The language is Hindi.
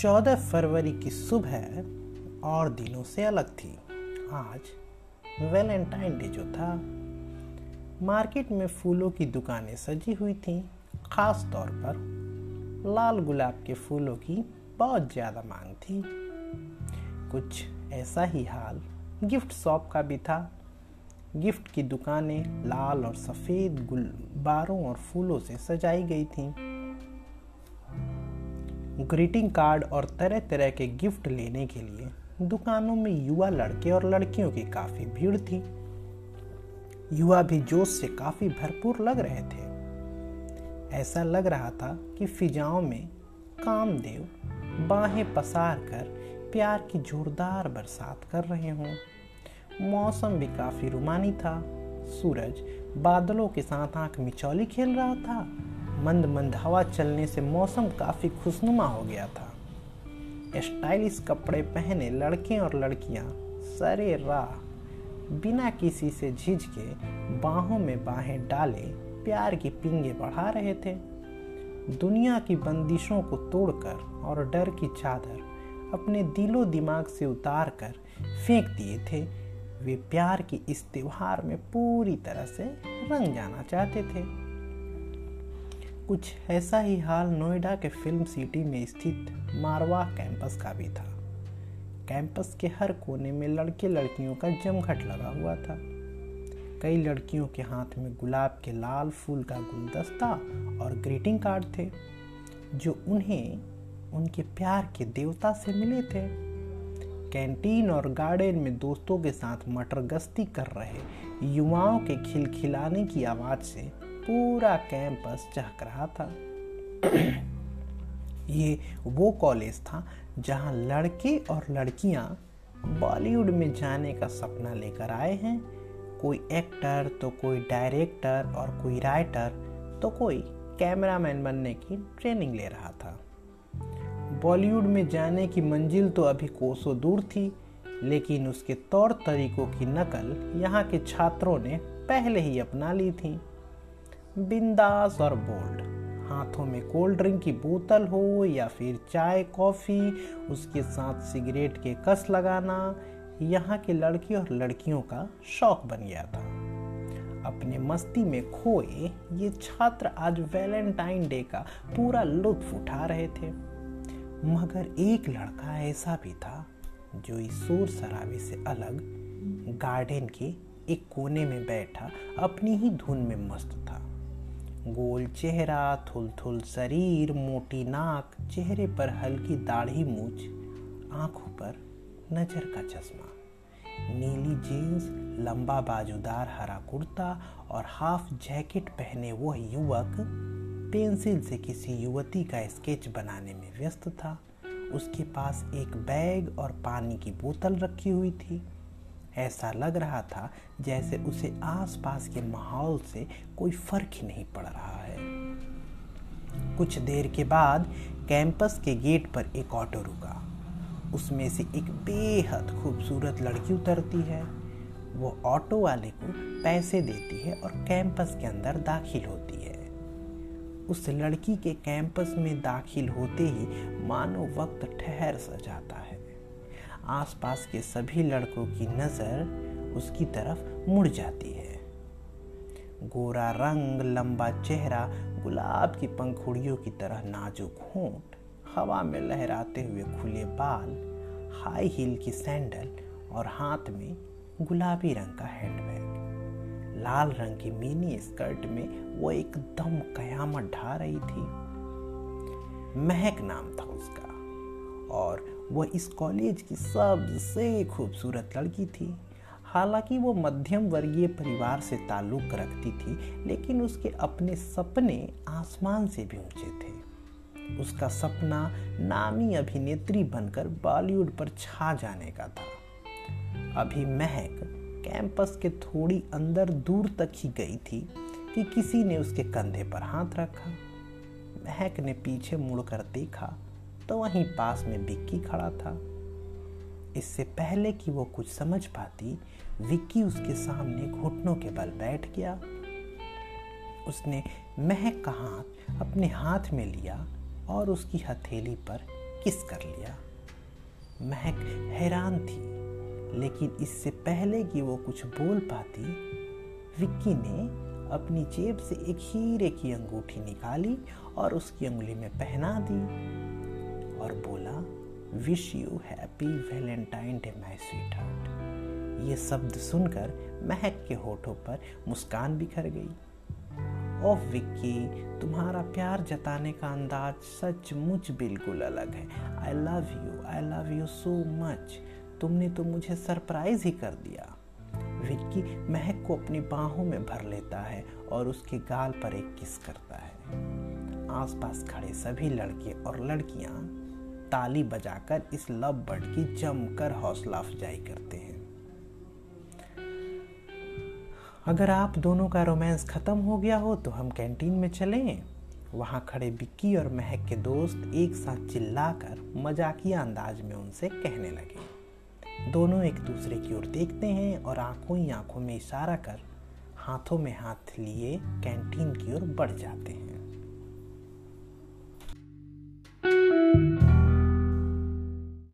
चौदह फरवरी की सुबह और दिनों से अलग थी। आज वैलेंटाइन डे जो था, मार्केट में फूलों की दुकानें सजी हुई थीं। खास तौर पर लाल गुलाब के फूलों की बहुत ज़्यादा मांग थी। कुछ ऐसा ही हाल गिफ्ट शॉप का भी था। गिफ्ट की दुकानें लाल और सफ़ेद गुब्बारों और फूलों से सजाई गई थीं। ग्रीटिंग कार्ड और तरह तरह के गिफ्ट लेने के लिए दुकानों में युवा लड़के और लड़कियों की काफ़ी भीड़ थी। युवा भी जोश से काफ़ी भरपूर लग रहे थे। ऐसा लग रहा था कि फिजाओं में कामदेव बाहें पसार कर प्यार की जोरदार बरसात कर रहे हों। मौसम भी काफ़ी रुमानी था। सूरज बादलों के साथ आँख मिचौली खेल रहा था। मंद मंद हवा चलने से मौसम काफ़ी खुशनुमा हो गया था। स्टाइलिश कपड़े पहने लड़के और लड़कियाँ सरे राह, बिना किसी से झिझ के बाहों में बाहें डाले प्यार की पिंगे बढ़ा रहे थे। दुनिया की बंदिशों को तोड़कर और डर की चादर अपने दिलो दिमाग से उतार कर फेंक दिए थे। वे प्यार की इस त्योहार में पूरी तरह से रंग जाना चाहते थे। कुछ ऐसा ही हाल नोएडा के फ़िल्म सिटी में स्थित मारवा कैंपस का भी था। कैंपस के हर कोने में लड़के लड़कियों का जमघट लगा हुआ था। कई लड़कियों के हाथ में गुलाब के लाल फूल का गुलदस्ता और ग्रीटिंग कार्ड थे, जो उन्हें उनके प्यार के देवता से मिले थे। कैंटीन और गार्डन में दोस्तों के साथ मटर गश्ती कर रहे युवाओं के खिलखिलाने की आवाज़ से पूरा कैंपस चहक रहा था। ये वो कॉलेज था जहाँ लड़के और लड़कियाँ बॉलीवुड में जाने का सपना लेकर आए हैं। कोई एक्टर तो कोई डायरेक्टर और कोई राइटर तो कोई कैमरामैन बनने की ट्रेनिंग ले रहा था। बॉलीवुड में जाने की मंजिल तो अभी कोसों दूर थी, लेकिन उसके तौर तरीकों की नकल यहाँ के छात्रों ने पहले ही अपना ली थी। बिंदास और बोल्ड हाथों में कोल्ड ड्रिंक की बोतल हो या फिर चाय कॉफ़ी उसके साथ सिगरेट के कस लगाना, यहाँ के लड़के और लड़कियों का शौक बन गया था। अपने मस्ती में खोए ये छात्र आज वैलेंटाइन डे का पूरा लुत्फ उठा रहे थे। मगर एक लड़का ऐसा भी था, जो इस शोर शराबे से अलग गार्डन के एक कोने में बैठा, अपनी ही धुन में मस्त था। गोल चेहरा थुल शरीर, मोटी नाक, चेहरे पर हल्की दाढ़ी मूछ, आँखों पर नज़र का चश्मा। नीली जीन्स, लंबा बाजूदार हरा कुर्ता और हाफ़ जैकेट पहने वह युवक पेंसिल से किसी युवती का स्केच बनाने में व्यस्त था। उसके पास एक बैग और पानी की बोतल रखी हुई थी। ऐसा लग रहा था जैसे उसे आसपास के माहौल से कोई फ़र्क ही नहीं पड़ रहा है। कुछ देर के बाद कैंपस के गेट पर एक ऑटो रुका। उसमें से एक बेहद खूबसूरत लड़की उतरती है। वो ऑटो वाले को पैसे देती है और कैंपस के अंदर दाखिल होती है। उस लड़की के कैंपस में दाखिल होते ही मानो वक्त ठहर सा जाता है। आसपास के सभी लड़कों की नज़र उसकी तरफ़ मुड़ जाती है। गोरा रंग, लंबा चेहरा, गुलाब की पंखुड़ियों की तरह नाजुक होंठ, हवा में लहराते हुए खुले बाल, हाई हील की सैंडल और हाथ में गुलाबी रंग का हैंडबैग। लाल रंग की मिनी स्कर्ट में वो एकदम कयामत ढा रही थी। महक नाम था उसका और वह इस कॉलेज की सबसे खूबसूरत लड़की थी। हालाँकि वो मध्यम वर्गीय परिवार से ताल्लुक रखती थी, लेकिन उसके अपने सपने आसमान से भी ऊँचे थे। उसका सपना नामी अभिनेत्री बनकर बॉलीवुड पर छा जाने का था। अभी महक कैंपस के थोड़ी अंदर दूर तक ही गई थी कि किसी ने उसके कंधे पर हाथ रखा। महक ने पीछे मुड़कर देखा तो वहीं पास में विक्की खड़ा था। इससे पहले कि वो कुछ समझ पाती, विक्की उसके सामने घुटनों के बल बैठ गया। उसने महक का हाथ अपने हाथ में लिया और उसकी हथेली पर किस कर लिया। महक हैरान थी, लेकिन इससे पहले कि वो कुछ बोल पाती, विक्की ने अपनी जेब से एक हीरे की अंगूठी निकाली और उसकी उंगली में पहना दी। और बोला wish you happy Valentine day my sweetheart ये शब्द सुनकर महक के होठों पर मुस्कान बिखर गई। ओह विक्की, तुम्हारा प्यार जताने का अंदाज सचमुच बिल्कुल अलग है। I love you I love you so much तुमने तो मुझे सरप्राइज़ ही कर दिया। विक्की महक को अपनी बाहों में भर लेता है और उसके गाल पर एक किस करता है। आसपास खड़े सभी लड़के और लड़कियाँ ताली बजाकर इस लव बर्ड की जमकर हौसला अफजाई करते हैं। अगर आप दोनों का रोमांस खत्म हो गया हो तो हम कैंटीन में चलें। वहाँ खड़े बिक्की और महक के दोस्त एक साथ चिल्लाकर मजाकिया अंदाज में उनसे कहने लगे। दोनों एक दूसरे की ओर देखते हैं और आँखों ही आँखों में इशारा कर हाथों में हाथ लिए कैंटीन की ओर बढ़ जाते हैं।